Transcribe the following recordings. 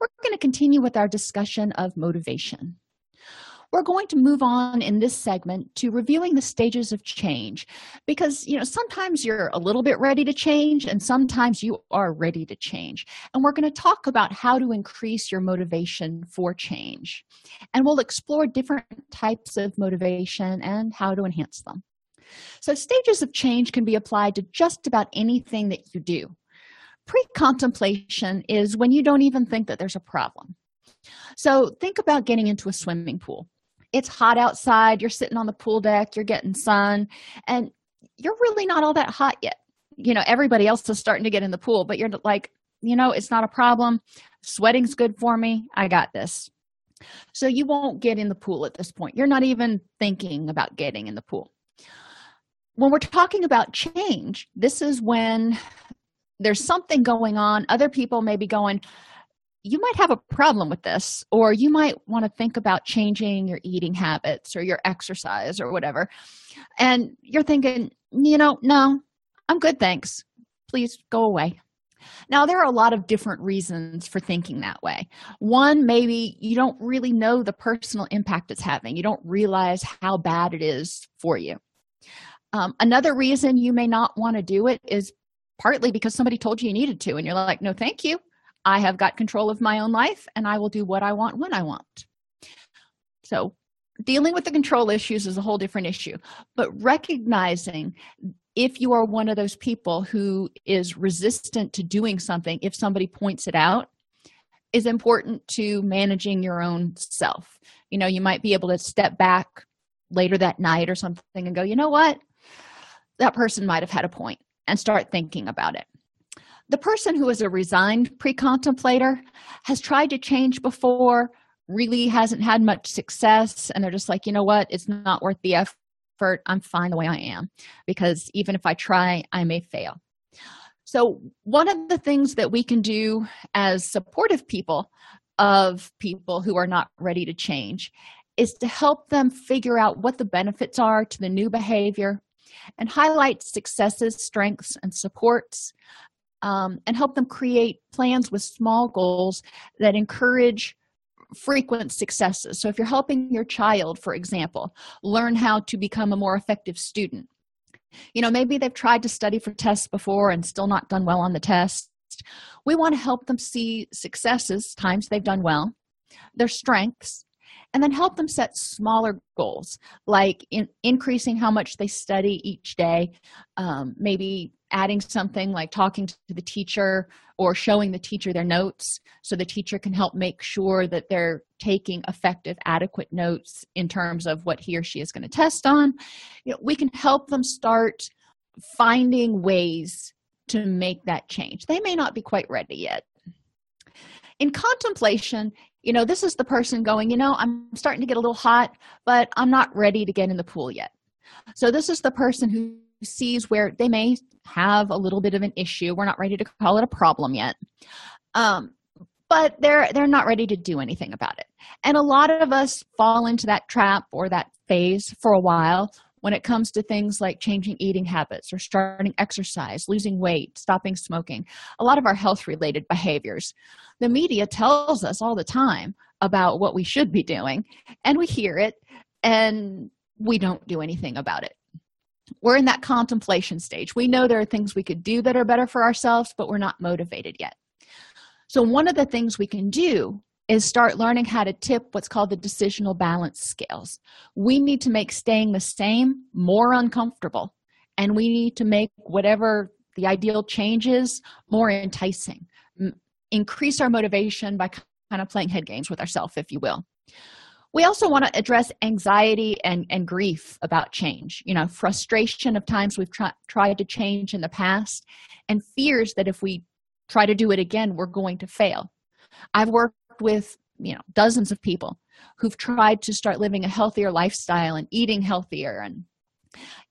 We're going to continue with our discussion of motivation. We're going to move on in this segment to reviewing the stages of change because, you know, sometimes you're a little bit ready to change and sometimes you are ready to change. And we're going to talk about how to increase your motivation for change. And we'll explore different types of motivation and how to enhance them. So, stages of change can be applied to just about anything that you do. Pre contemplation is when you don't even think that there's a problem. So, think about getting into a swimming pool. It's hot outside, you're sitting on the pool deck, you're getting sun, and you're really not all that hot yet. You know, everybody else is starting to get in the pool, but you're like, you know, it's not a problem. Sweating's good for me. I got this. So, you won't get in the pool at this point. You're not even thinking about getting in the pool when we're talking about change, this is when there's something going on. Other people may be going, you might have a problem with this, or you might want to think about changing your eating habits or your exercise or whatever. And you're thinking, you know, no, I'm good, thanks. Please go away. Now, there are a lot of different reasons for thinking that way. One, maybe you don't really know the personal impact it's having, you don't realize how bad it is for you. Um, another reason you may not want to do it is partly because somebody told you you needed to, and you're like, no, thank you. I have got control of my own life and I will do what I want when I want. So, dealing with the control issues is a whole different issue, but recognizing if you are one of those people who is resistant to doing something, if somebody points it out, is important to managing your own self. You know, you might be able to step back later that night or something and go, you know what? That person might have had a point and start thinking about it. The person who is a resigned pre contemplator has tried to change before, really hasn't had much success, and they're just like, you know what, it's not worth the effort. I'm fine the way I am because even if I try, I may fail. So, one of the things that we can do as supportive people of people who are not ready to change is to help them figure out what the benefits are to the new behavior and highlight successes, strengths, and supports, um, and help them create plans with small goals that encourage frequent successes. So, if you're helping your child, for example, learn how to become a more effective student, you know, maybe they've tried to study for tests before and still not done well on the test. We want to help them see successes, times they've done well, their strengths, and then help them set smaller goals like in increasing how much they study each day um, maybe adding something like talking to the teacher or showing the teacher their notes so the teacher can help make sure that they're taking effective adequate notes in terms of what he or she is going to test on. You know, we can help them start finding ways to make that change. They may not be quite ready yet. In contemplation you know this is the person going you know i'm starting to get a little hot but i'm not ready to get in the pool yet. So this is the person who sees where they may have a little bit of an issue. We're not ready to call it a problem yet. Um, but they're they're not ready to do anything about it. And a lot of us fall into that trap or that phase for a while when it comes to things like changing eating habits or starting exercise, losing weight, stopping smoking, a lot of our health related behaviors. The media tells us all the time about what we should be doing, and we hear it and we don't do anything about it. We're in that contemplation stage. We know there are things we could do that are better for ourselves, but we're not motivated yet. So, one of the things we can do is start learning how to tip what's called the decisional balance scales. We need to make staying the same more uncomfortable, and we need to make whatever the ideal change is more enticing. Increase our motivation by kind of playing head games with ourselves, if you will. We also want to address anxiety and, and grief about change, you know, frustration of times we've tr- tried to change in the past, and fears that if we try to do it again, we're going to fail. I've worked with you know dozens of people who've tried to start living a healthier lifestyle and eating healthier and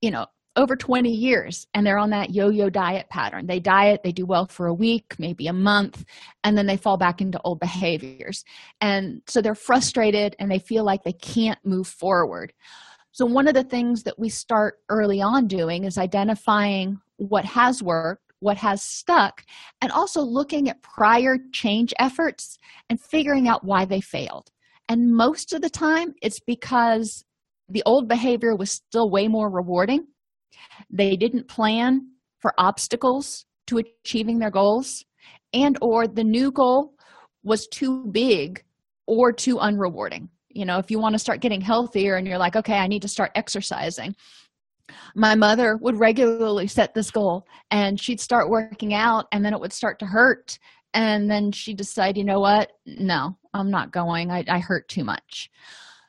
you know over 20 years and they're on that yo-yo diet pattern. They diet they do well for a week maybe a month and then they fall back into old behaviors. And so they're frustrated and they feel like they can't move forward. So one of the things that we start early on doing is identifying what has worked what has stuck and also looking at prior change efforts and figuring out why they failed. And most of the time it's because the old behavior was still way more rewarding. They didn't plan for obstacles to achieving their goals and or the new goal was too big or too unrewarding. You know if you want to start getting healthier and you're like okay i need to start exercising my mother would regularly set this goal and she'd start working out and then it would start to hurt and then she'd decide you know what? No i'm not going. I, I hurt too much.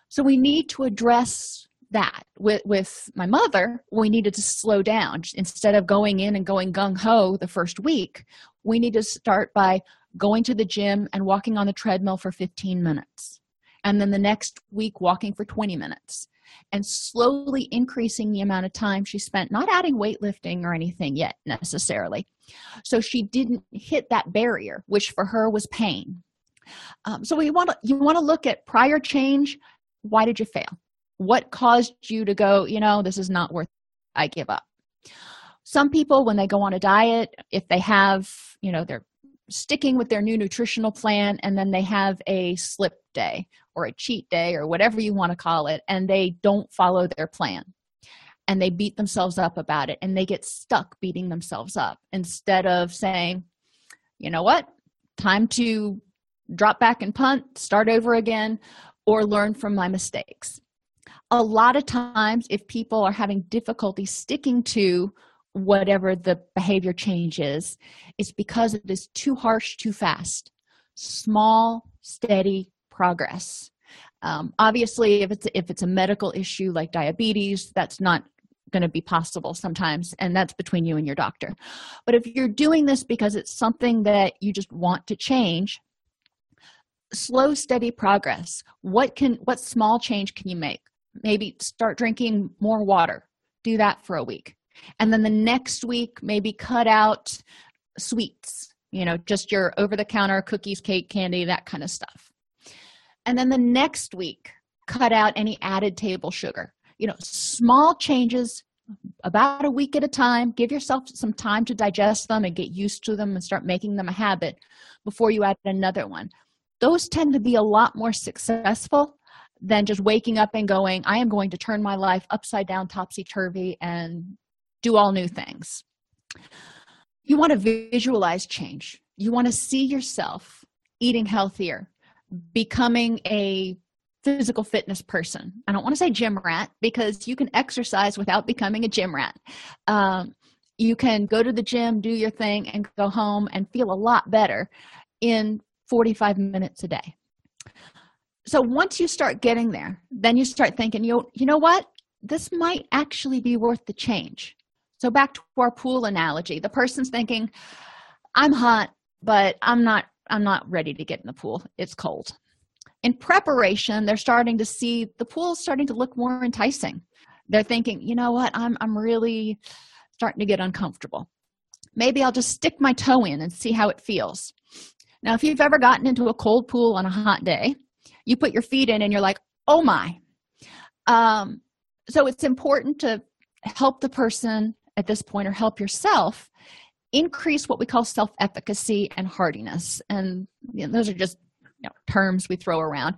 So we need to address that. With with my mother we needed to slow down. Instead of going in and going gung-ho the first week we need to start by going to the gym and walking on the treadmill for 15 minutes and then the next week walking for 20 minutes and slowly increasing the amount of time she spent not adding weightlifting or anything yet necessarily. So she didn't hit that barrier which for her was pain. Um, so we want to you want to look at prior change. Why did you fail? What caused you to go you know this is not worth i give up? Some people when they go on a diet if they have you know they're sticking with their new nutritional plan and then they have a slip day or a cheat day or whatever you want to call it and they don't follow their plan. And they beat themselves up about it and they get stuck beating themselves up instead of saying you know what? Time to drop back and punt start over again or learn from my mistakes. A lot of times if people are having difficulty sticking to whatever the behavior change is it's because it is too harsh too fast small steady progress. Um, obviously if it's if it's a medical issue like diabetes that's not going to be possible sometimes and that's between you and your doctor. But if you're doing this because it's something that you just want to change slow steady progress. What can what small change can you make? Maybe start drinking more water. Do that for a week and then the next week maybe cut out sweets you know just your over the counter cookies cake candy that kind of stuff. And then the next week cut out any added table sugar. You know small changes about a week at a time. Give yourself some time to digest them and get used to them and start making them a habit before you add another one. Those tend to be a lot more successful than just waking up and going i am going to turn my life upside down topsy-turvy and do all new things. You want to visualize change. You want to see yourself eating healthier becoming a physical fitness person. I don't want to say gym rat because you can exercise without becoming a gym rat. Um, you can go to the gym do your thing and go home and feel a lot better in 45 minutes a day. So once you start getting there then you start thinking you you know what? This might actually be worth the change so back to our pool analogy the person's thinking i'm hot but i'm not i'm not ready to get in the pool. It's cold. In preparation they're starting to see the pool starting to look more enticing. They're thinking you know what? I'm i'm really starting to get uncomfortable. Maybe i'll just stick my toe in and see how it feels. Now if you've ever gotten into a cold pool on a hot day you put your feet in and you're like oh my. Um so it's important to help the person at this point or help yourself increase what we call self-efficacy and hardiness. And you know, those are just you know, terms we throw around.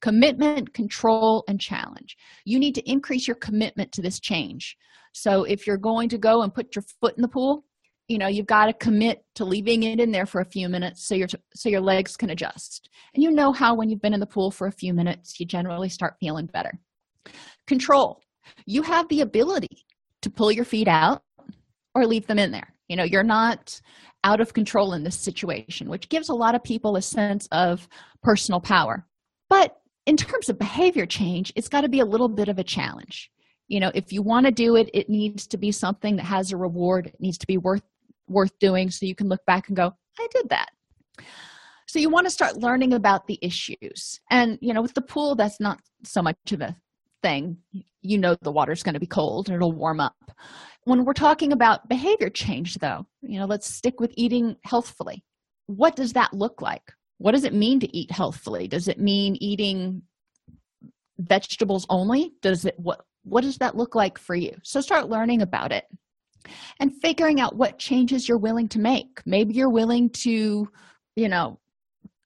Commitment control and challenge. You need to increase your commitment to this change. So if you're going to go and put your foot in the pool you know you've got to commit to leaving it in there for a few minutes so your so your legs can adjust. And you know how when you've been in the pool for a few minutes you generally start feeling better. Control. You have the ability to pull your feet out or leave them in there. You know you're not out of control in this situation which gives a lot of people a sense of personal power. But in terms of behavior change it's got to be a little bit of a challenge. You know if you want to do it it needs to be something that has a reward. It needs to be worth worth doing so you can look back and go i did that. So you want to start learning about the issues. And you know with the pool that's not so much of a thing you know the water's going to be cold and it'll warm up. When we're talking about behavior change though you know let's stick with eating healthfully. What does that look like? What does it mean to eat healthfully? Does it mean eating vegetables only? Does it what what does that look like for you? So start learning about it and figuring out what changes you're willing to make. Maybe you're willing to you know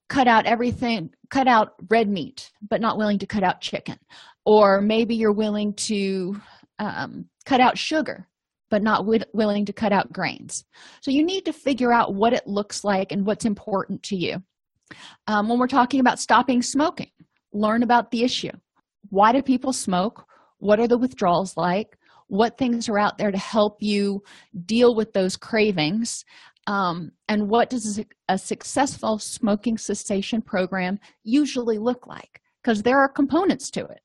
cut out everything cut out red meat but not willing to cut out chicken. Or maybe you're willing to um, cut out sugar but not wi- willing to cut out grains. So you need to figure out what it looks like and what's important to you. Um, when we're talking about stopping smoking learn about the issue. Why do people smoke? What are the withdrawals like? What things are out there to help you deal with those cravings um, and what does a successful smoking cessation program usually look like? Because there are components to it.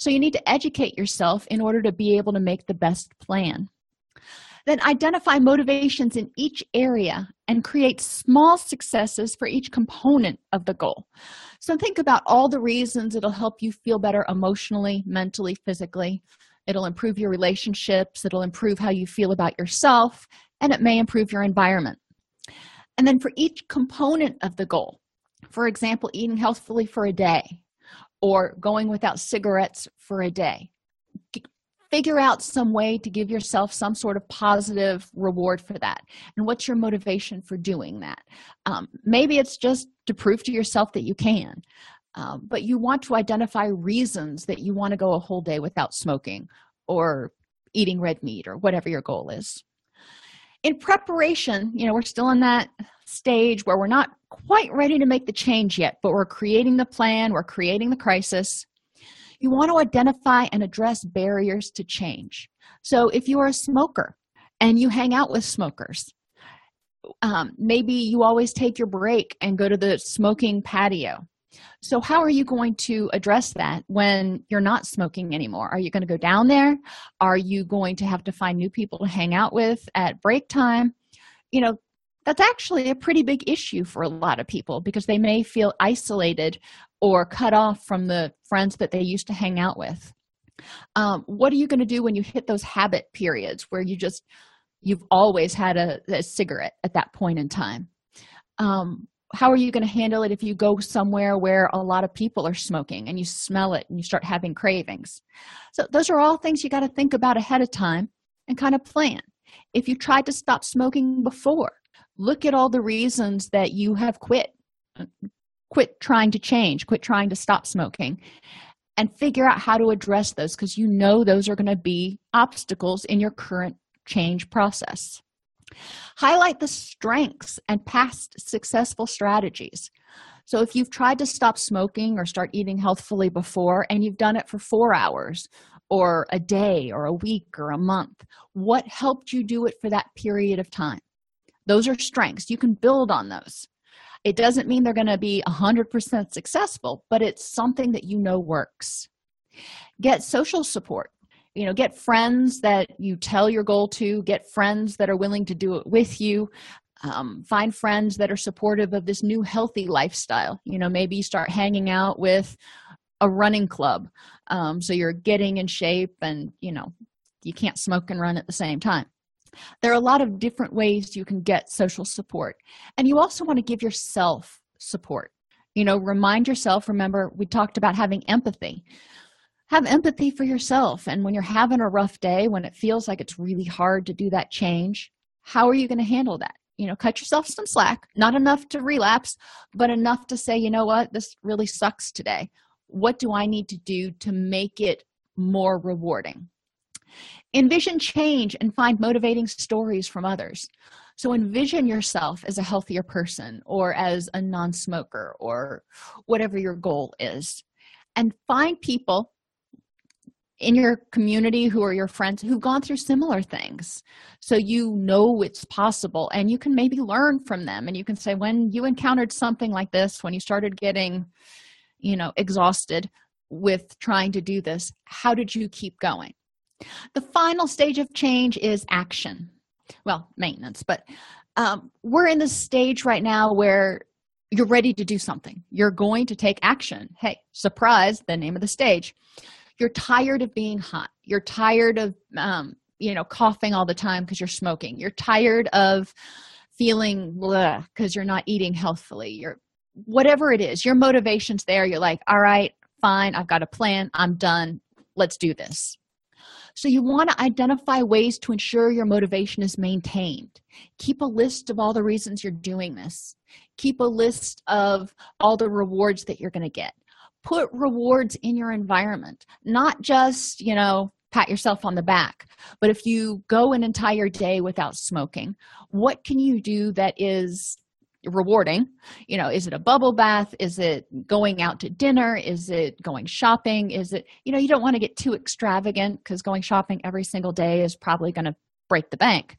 So you need to educate yourself in order to be able to make the best plan. Then identify motivations in each area and create small successes for each component of the goal. So think about all the reasons it'll help you feel better emotionally mentally physically. It'll improve your relationships. It'll improve how you feel about yourself and it may improve your environment and then for each component of the goal for example eating healthfully for a day or going without cigarettes for a day figure out some way to give yourself some sort of positive reward for that. And what's your motivation for doing that? Um, maybe it's just to prove to yourself that you can um, but you want to identify reasons that you want to go a whole day without smoking or eating red meat or whatever your goal is in preparation you know we're still in that stage where we're not quite ready to make the change yet but we're creating the plan we're creating the crisis. You want to identify and address barriers to change. So if you are a smoker and you hang out with smokers um, maybe you always take your break and go to the smoking patio so how are you going to address that when you're not smoking anymore? Are you going to go down there? Are you going to have to find new people to hang out with at break time? You know that's actually a pretty big issue for a lot of people because they may feel isolated or cut off from the friends that they used to hang out with. Um, what are you going to do when you hit those habit periods where you just you've always had a, a cigarette at that point in time? Um, how are you going to handle it if you go somewhere where a lot of people are smoking and you smell it and you start having cravings? So those are all things you got to think about ahead of time and kind of plan. If you tried to stop smoking before look at all the reasons that you have quit uh, quit trying to change quit trying to stop smoking and figure out how to address those because you know those are going to be obstacles in your current change process Highlight the strengths and past successful strategies. So, if you've tried to stop smoking or start eating healthfully before and you've done it for four hours or a day or a week or a month, what helped you do it for that period of time? Those are strengths. You can build on those. It doesn't mean they're going to be 100% successful, but it's something that you know works. Get social support you know get friends that you tell your goal to get friends that are willing to do it with you um, find friends that are supportive of this new healthy lifestyle. You know maybe start hanging out with a running club um, so you're getting in shape and you know you can't smoke and run at the same time. There are a lot of different ways you can get social support and you also want to give yourself support. You know remind yourself remember we talked about having empathy have empathy for yourself. And when you're having a rough day when it feels like it's really hard to do that change how are you going to handle that? You know cut yourself some slack not enough to relapse but enough to say you know what? This really sucks today. What do i need to do to make it more rewarding? Envision change and find motivating stories from others. So envision yourself as a healthier person or as a non-smoker or whatever your goal is and find people in your community who are your friends who've gone through similar things so you know it's possible and you can maybe learn from them and you can say when you encountered something like this when you started getting you know exhausted with trying to do this how did you keep going the final stage of change is action well maintenance but um, we're in the stage right now where you're ready to do something. You're going to take action. Hey, surprise, the name of the stage. You're tired of being hot. You're tired of, um, you know, coughing all the time because you're smoking. You're tired of feeling because you're not eating healthfully. You're whatever it is, your motivation's there. You're like, all right, fine, I've got a plan. I'm done. Let's do this. So, you want to identify ways to ensure your motivation is maintained. Keep a list of all the reasons you're doing this. Keep a list of all the rewards that you're going to get. Put rewards in your environment, not just, you know, pat yourself on the back, but if you go an entire day without smoking, what can you do that is rewarding? You know is it a bubble bath? Is it going out to dinner? Is it going shopping? Is it you know you don't want to get too extravagant because going shopping every single day is probably going to break the bank.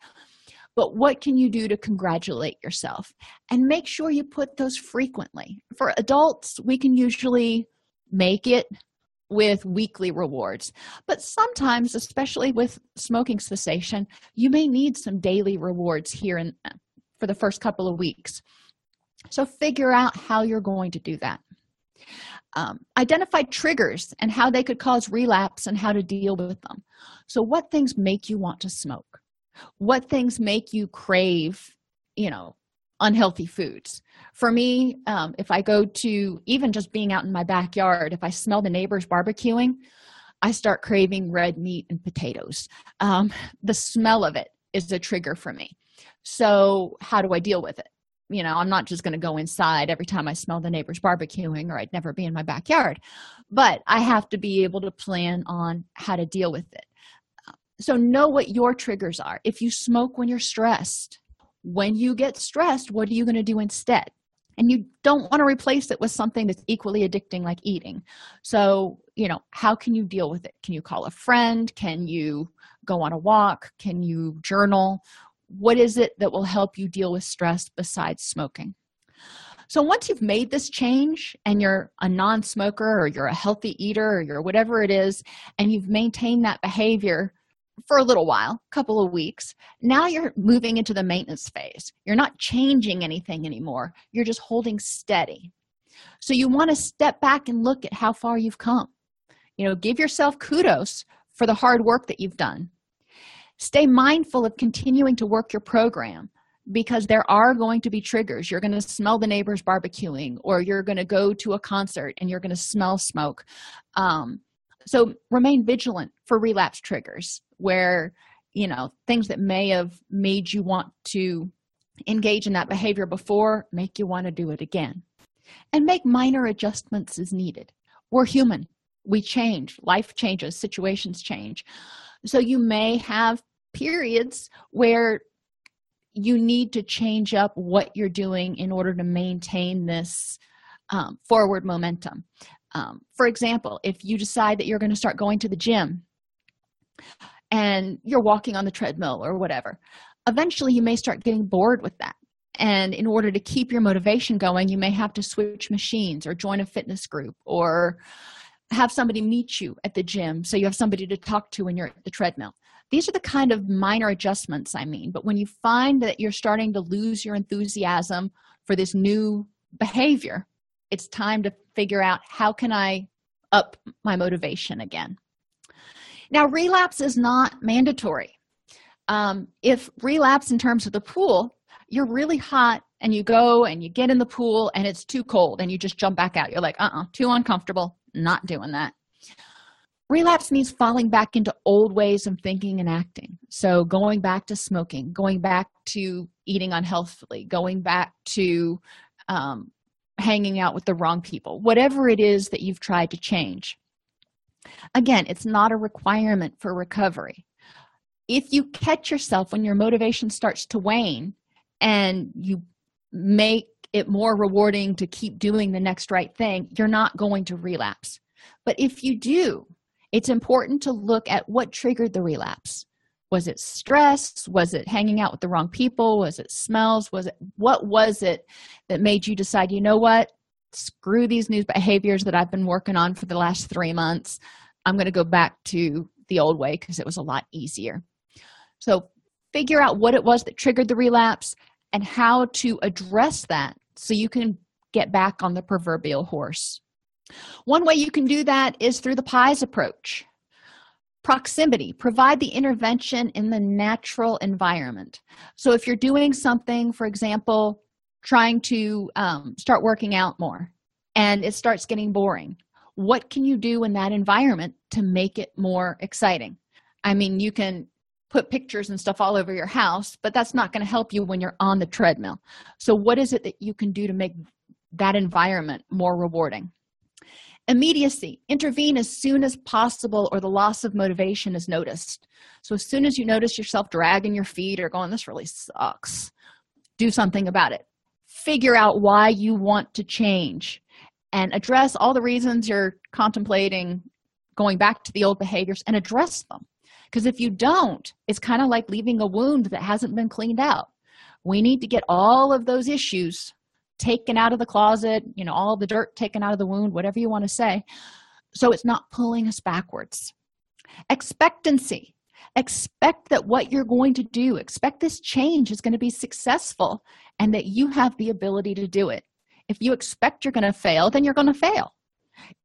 But what can you do to congratulate yourself? And make sure you put those frequently. For adults we can usually make it with weekly rewards but sometimes especially with smoking cessation you may need some daily rewards here and for the first couple of weeks. So figure out how you're going to do that. Um, identify triggers and how they could cause relapse and how to deal with them. So, what things make you want to smoke? What things make you crave, you know, unhealthy foods? For me, um, if I go to even just being out in my backyard, if I smell the neighbors barbecuing, I start craving red meat and potatoes. Um, the smell of it is a trigger for me. So, how do I deal with it? You know, I'm not just going to go inside every time I smell the neighbors barbecuing, or I'd never be in my backyard. But I have to be able to plan on how to deal with it. So, know what your triggers are. If you smoke when you're stressed, when you get stressed, what are you going to do instead? And you don't want to replace it with something that's equally addicting, like eating. So, you know, how can you deal with it? Can you call a friend? Can you go on a walk? Can you journal? what is it that will help you deal with stress besides smoking so once you've made this change and you're a non-smoker or you're a healthy eater or you're whatever it is and you've maintained that behavior for a little while couple of weeks now you're moving into the maintenance phase. You're not changing anything anymore. You're just holding steady. So you want to step back and look at how far you've come. You know give yourself kudos for the hard work that you've done. Stay mindful of continuing to work your program because there are going to be triggers. You're going to smell the neighbors barbecuing or you're going to go to a concert and you're going to smell smoke. Um, so remain vigilant for relapse triggers where you know things that may have made you want to engage in that behavior before make you want to do it again. And make minor adjustments as needed. We're human. We change. Life changes. Situations change. So you may have periods where you need to change up what you're doing in order to maintain this um, forward momentum. Um, for example, if you decide that you're going to start going to the gym and you're walking on the treadmill or whatever, eventually you may start getting bored with that. And in order to keep your motivation going, you may have to switch machines or join a fitness group or have somebody meet you at the gym so you have somebody to talk to when you're at the treadmill these are the kind of minor adjustments i mean but when you find that you're starting to lose your enthusiasm for this new behavior it's time to figure out how can i up my motivation again. Now relapse is not mandatory. Um, if relapse in terms of the pool you're really hot and you go and you get in the pool and it's too cold and you just jump back out. You're like uh-uh too uncomfortable not doing that. Relapse means falling back into old ways of thinking and acting. So going back to smoking going back to eating unhealthily going back to um, hanging out with the wrong people whatever it is that you've tried to change. Again it's not a requirement for recovery. If you catch yourself when your motivation starts to wane and you make it more rewarding to keep doing the next right thing you're not going to relapse. But if you do it's important to look at what triggered the relapse was it stress? Was it hanging out with the wrong people? Was it smells? Was it what was it that made you decide you know what? Screw these new behaviors that i've been working on for the last three months. I'm going to go back to the old way because it was a lot easier. So figure out what it was that triggered the relapse and how to address that so you can get back on the proverbial horse. One way you can do that is through the PIES approach. Proximity, provide the intervention in the natural environment. So, if you're doing something, for example, trying to um, start working out more and it starts getting boring, what can you do in that environment to make it more exciting? I mean, you can put pictures and stuff all over your house, but that's not going to help you when you're on the treadmill. So, what is it that you can do to make that environment more rewarding? Immediacy intervene as soon as possible, or the loss of motivation is noticed. So, as soon as you notice yourself dragging your feet or going, This really sucks, do something about it. Figure out why you want to change and address all the reasons you're contemplating going back to the old behaviors and address them because if you don't it's kind of like leaving a wound that hasn't been cleaned out we need to get all of those issues taken out of the closet you know all the dirt taken out of the wound whatever you want to say. So it's not pulling us backwards. Expectancy. Expect that what you're going to do expect this change is going to be successful and that you have the ability to do it. If you expect you're going to fail then you're going to fail.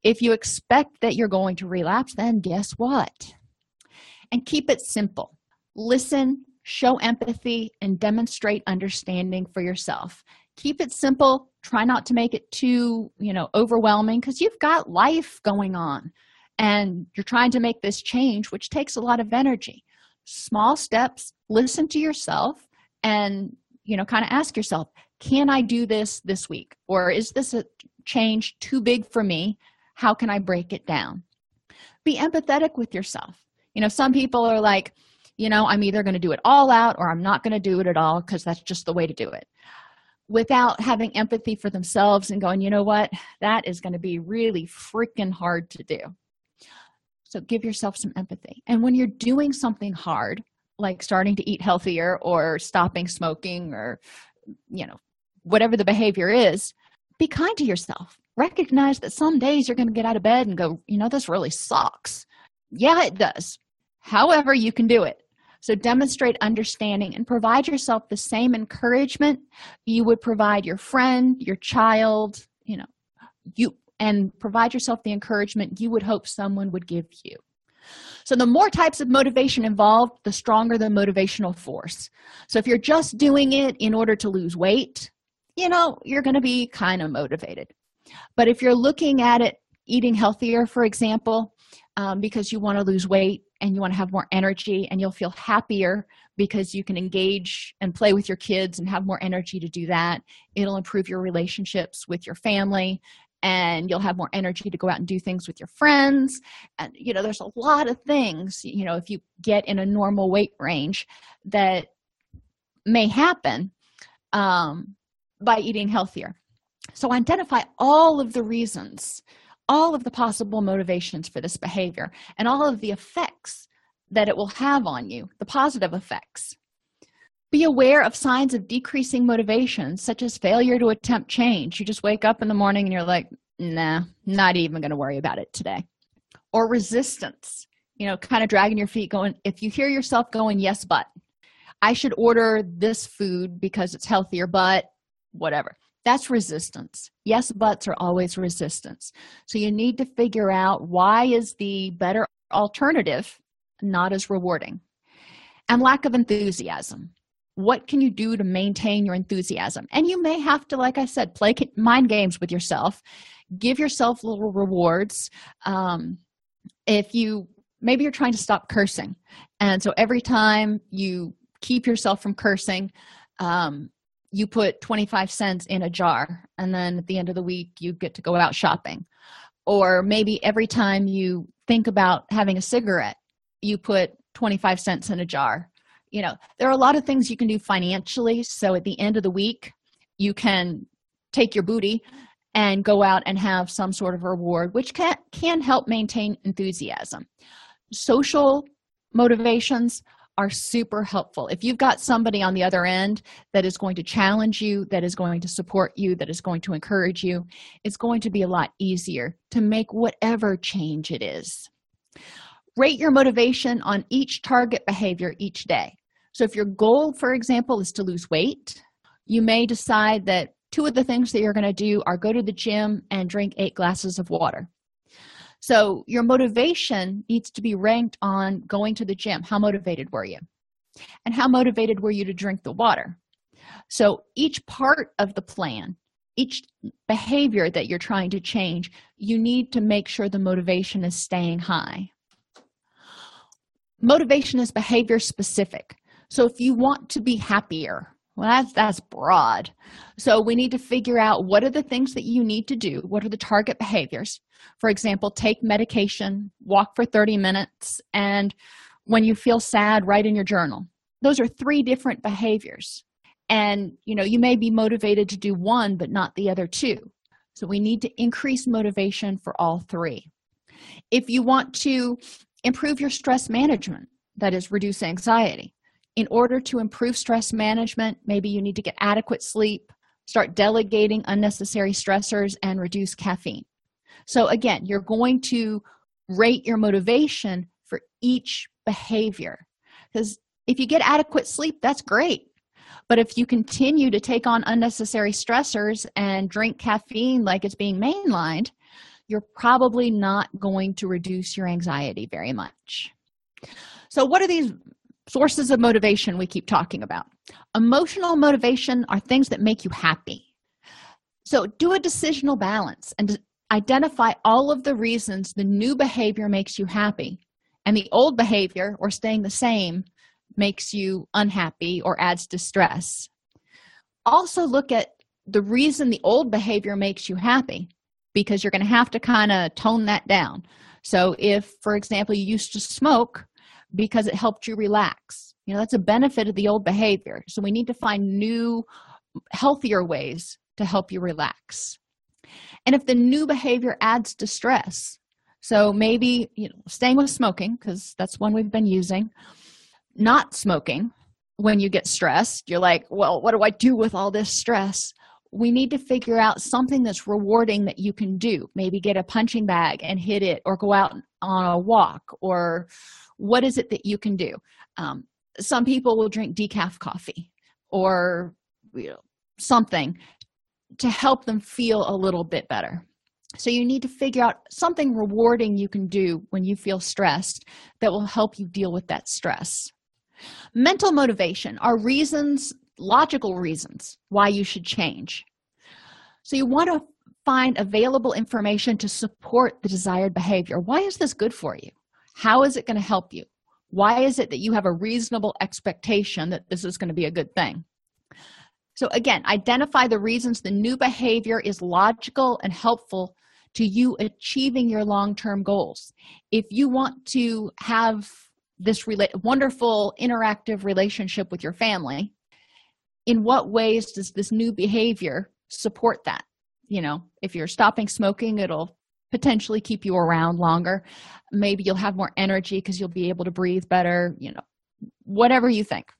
If you expect that you're going to relapse then guess what? And keep it simple. Listen show empathy and demonstrate understanding for yourself keep it simple. Try not to make it too you know overwhelming because you've got life going on and you're trying to make this change which takes a lot of energy. Small steps listen to yourself and you know kind of ask yourself can i do this this week? Or is this a change too big for me? How can i break it down? Be empathetic with yourself. You know some people are like you know i'm either going to do it all out or i'm not going to do it at all because that's just the way to do it without having empathy for themselves and going you know what? That is going to be really freaking hard to do. So give yourself some empathy. And when you're doing something hard like starting to eat healthier or stopping smoking or you know whatever the behavior is be kind to yourself. Recognize that some days you're going to get out of bed and go you know this really sucks. Yeah it does. However you can do it so demonstrate understanding and provide yourself the same encouragement you would provide your friend your child you know you and provide yourself the encouragement you would hope someone would give you. So the more types of motivation involved the stronger the motivational force. So if you're just doing it in order to lose weight you know you're going to be kind of motivated. But if you're looking at it eating healthier for example um, because you want to lose weight and you want to have more energy and you'll feel happier because you can engage and play with your kids and have more energy to do that. It'll improve your relationships with your family and you'll have more energy to go out and do things with your friends. And you know there's a lot of things you know if you get in a normal weight range that may happen um, by eating healthier. So identify all of the reasons all of the possible motivations for this behavior and all of the effects that it will have on you the positive effects. Be aware of signs of decreasing motivation such as failure to attempt change. You just wake up in the morning and you're like nah not even going to worry about it today. Or resistance you know kind of dragging your feet going if you hear yourself going yes but. I should order this food because it's healthier but whatever that's resistance. Yes buts are always resistance. So you need to figure out why is the better alternative not as rewarding. And lack of enthusiasm. What can you do to maintain your enthusiasm? And you may have to like i said play mind games with yourself. Give yourself little rewards. Um, if you maybe you're trying to stop cursing. And so every time you keep yourself from cursing um, you put 25 cents in a jar and then at the end of the week you get to go out shopping. Or maybe every time you think about having a cigarette you put 25 cents in a jar. You know there are a lot of things you can do financially. So at the end of the week you can take your booty and go out and have some sort of reward which can can help maintain enthusiasm. Social motivations are super helpful. If you've got somebody on the other end that is going to challenge you, that is going to support you, that is going to encourage you, it's going to be a lot easier to make whatever change it is. Rate your motivation on each target behavior each day. So, if your goal, for example, is to lose weight, you may decide that two of the things that you're going to do are go to the gym and drink eight glasses of water so your motivation needs to be ranked on going to the gym. How motivated were you? And how motivated were you to drink the water? So each part of the plan each behavior that you're trying to change you need to make sure the motivation is staying high. Motivation is behavior specific. So if you want to be happier well that's that's broad. So we need to figure out what are the things that you need to do. What are the target behaviors? For example take medication walk for 30 minutes and when you feel sad write in your journal. Those are three different behaviors. And you know you may be motivated to do one but not the other two. So we need to increase motivation for all three. If you want to improve your stress management that is reduce anxiety in order to improve stress management maybe you need to get adequate sleep start delegating unnecessary stressors and reduce caffeine. So again you're going to rate your motivation for each behavior. Because if you get adequate sleep that's great. But if you continue to take on unnecessary stressors and drink caffeine like it's being mainlined you're probably not going to reduce your anxiety very much. So what are these sources of motivation we keep talking about. Emotional motivation are things that make you happy. So do a decisional balance and identify all of the reasons the new behavior makes you happy and the old behavior or staying the same makes you unhappy or adds distress. Also look at the reason the old behavior makes you happy because you're going to have to kind of tone that down. So if for example you used to smoke because it helped you relax. You know that's a benefit of the old behavior. So we need to find new healthier ways to help you relax. And if the new behavior adds distress so maybe you know staying with smoking because that's one we've been using not smoking when you get stressed you're like well what do i do with all this stress? We need to figure out something that's rewarding that you can do. Maybe get a punching bag and hit it or go out on a walk or what is it that you can do? Um, some people will drink decaf coffee or you know, something to help them feel a little bit better. So you need to figure out something rewarding you can do when you feel stressed that will help you deal with that stress. Mental motivation are reasons logical reasons why you should change. So you want to find available information to support the desired behavior. Why is this good for you how is it going to help you? Why is it that you have a reasonable expectation that this is going to be a good thing? So again identify the reasons the new behavior is logical and helpful to you achieving your long-term goals. If you want to have this rela- wonderful interactive relationship with your family in what ways does this new behavior support that? You know if you're stopping smoking it'll potentially keep you around longer. Maybe you'll have more energy because you'll be able to breathe better you know whatever you think.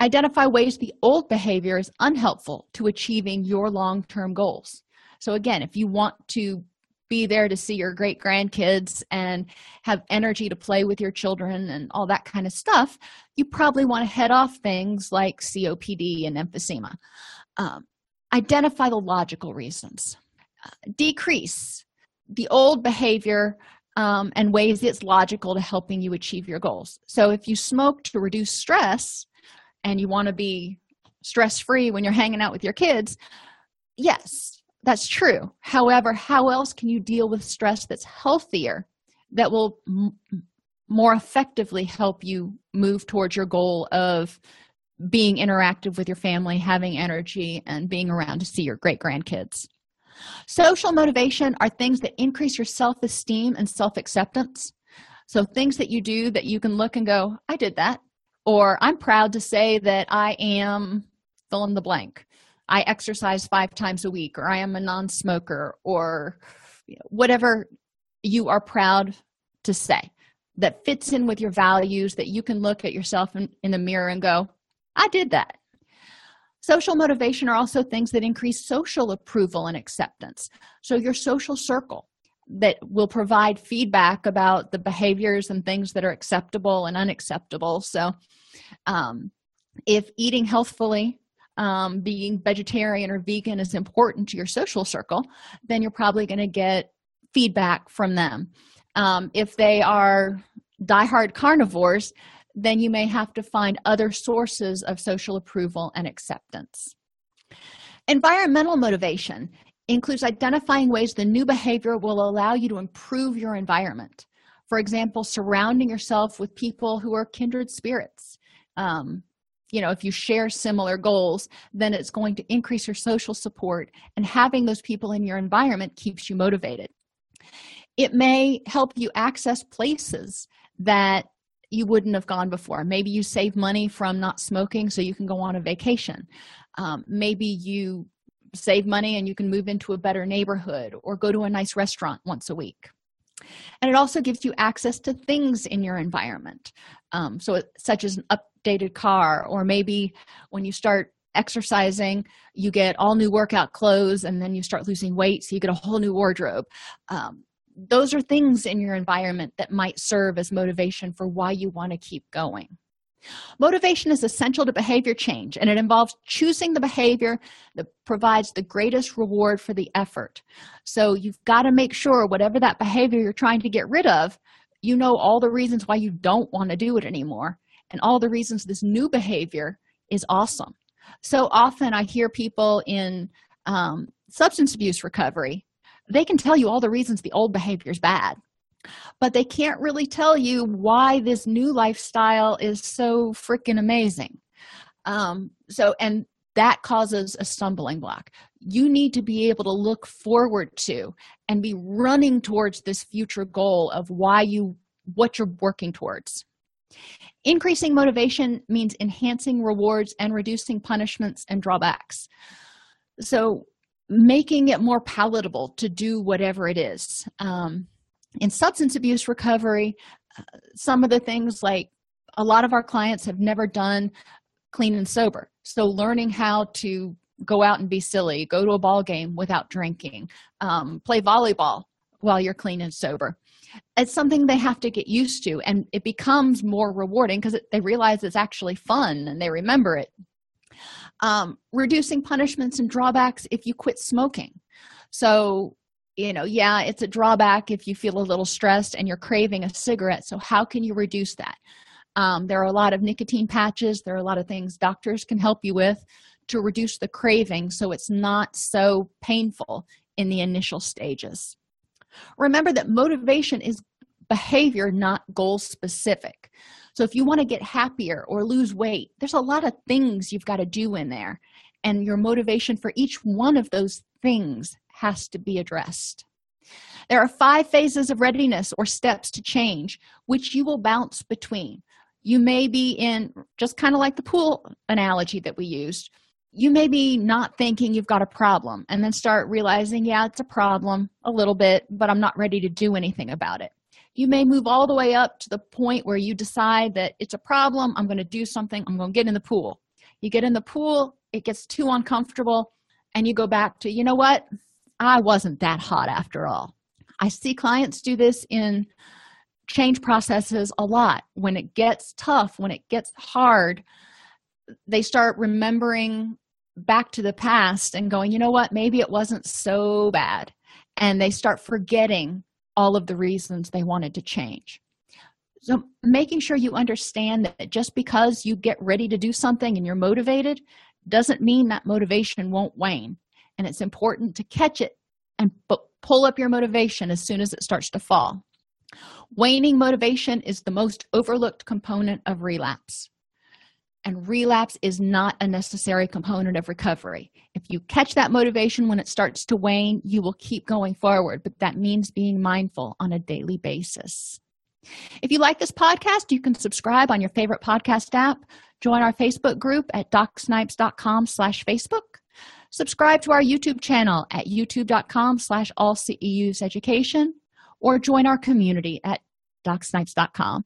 Identify ways the old behavior is unhelpful to achieving your long-term goals. So again if you want to be there to see your great grandkids and have energy to play with your children and all that kind of stuff you probably want to head off things like copd and emphysema. Um, identify the logical reasons. Uh, decrease the old behavior um, and ways it's logical to helping you achieve your goals. So if you smoke to reduce stress and you want to be stress free when you're hanging out with your kids yes that's true. However how else can you deal with stress that's healthier that will m- more effectively help you move towards your goal of being interactive with your family having energy and being around to see your great grandkids social motivation are things that increase your self-esteem and self-acceptance. So things that you do that you can look and go i did that or i'm proud to say that i am fill in the blank. I exercise five times a week or i am a non-smoker or you know, whatever you are proud to say that fits in with your values that you can look at yourself in, in the mirror and go i did that social motivation are also things that increase social approval and acceptance. So your social circle that will provide feedback about the behaviors and things that are acceptable and unacceptable. So um, if eating healthfully um, being vegetarian or vegan is important to your social circle then you're probably going to get feedback from them. Um, if they are diehard carnivores then you may have to find other sources of social approval and acceptance. Environmental motivation includes identifying ways the new behavior will allow you to improve your environment. For example surrounding yourself with people who are kindred spirits. Um, you know if you share similar goals then it's going to increase your social support and having those people in your environment keeps you motivated. It may help you access places that you wouldn't have gone before. Maybe you save money from not smoking so you can go on a vacation. Um, maybe you save money and you can move into a better neighborhood or go to a nice restaurant once a week. And it also gives you access to things in your environment um, so such as an updated car or maybe when you start exercising you get all new workout clothes and then you start losing weight so you get a whole new wardrobe. Um, those are things in your environment that might serve as motivation for why you want to keep going Motivation is essential to behavior change, and it involves choosing the behavior that provides the greatest reward for the effort. So you've got to make sure whatever that behavior you're trying to get rid of, you know all the reasons why you don't want to do it anymore, and all the reasons this new behavior is awesome. So often I hear people in um, substance abuse recovery, they can tell you all the reasons the old behavior is bad but they can't really tell you why this new lifestyle is so freaking amazing. Um so and that causes a stumbling block. You need to be able to look forward to and be running towards this future goal of why you what you're working towards. Increasing motivation means enhancing rewards and reducing punishments and drawbacks. So making it more palatable to do whatever it is. Um, in substance abuse recovery uh, some of the things like a lot of our clients have never done clean and sober. So learning how to go out and be silly go to a ball game without drinking um, play volleyball while you're clean and sober. It's something they have to get used to and it becomes more rewarding because they realize it's actually fun and they remember it um, reducing punishments and drawbacks if you quit smoking. So you know yeah it's a drawback if you feel a little stressed and you're craving a cigarette so how can you reduce that? Um, there are a lot of nicotine patches there are a lot of things doctors can help you with to reduce the craving so it's not so painful in the initial stages. Remember that motivation is behavior not goal specific so if you want to get happier or lose weight there's a lot of things you've got to do in there and your motivation for each one of those things has to be addressed. There are five phases of readiness or steps to change, which you will bounce between. You may be in just kind of like the pool analogy that we used. You may be not thinking you've got a problem and then start realizing, yeah, it's a problem a little bit, but I'm not ready to do anything about it. You may move all the way up to the point where you decide that it's a problem, I'm going to do something, I'm going to get in the pool. You get in the pool, it gets too uncomfortable, and you go back to, you know what? I wasn't that hot after all. I see clients do this in change processes a lot. When it gets tough, when it gets hard, they start remembering back to the past and going, you know what, maybe it wasn't so bad. And they start forgetting all of the reasons they wanted to change. So, making sure you understand that just because you get ready to do something and you're motivated doesn't mean that motivation won't wane. And it's important to catch it and pull up your motivation as soon as it starts to fall. Waning motivation is the most overlooked component of relapse and relapse is not a necessary component of recovery. If you catch that motivation when it starts to wane you will keep going forward but that means being mindful on a daily basis. If you like this podcast you can subscribe on your favorite podcast app. Join our facebook group at docsnipes.com slash facebook. Subscribe to our youtube channel at youtube.com slash AllCEUs education or join our community at docsnipes.com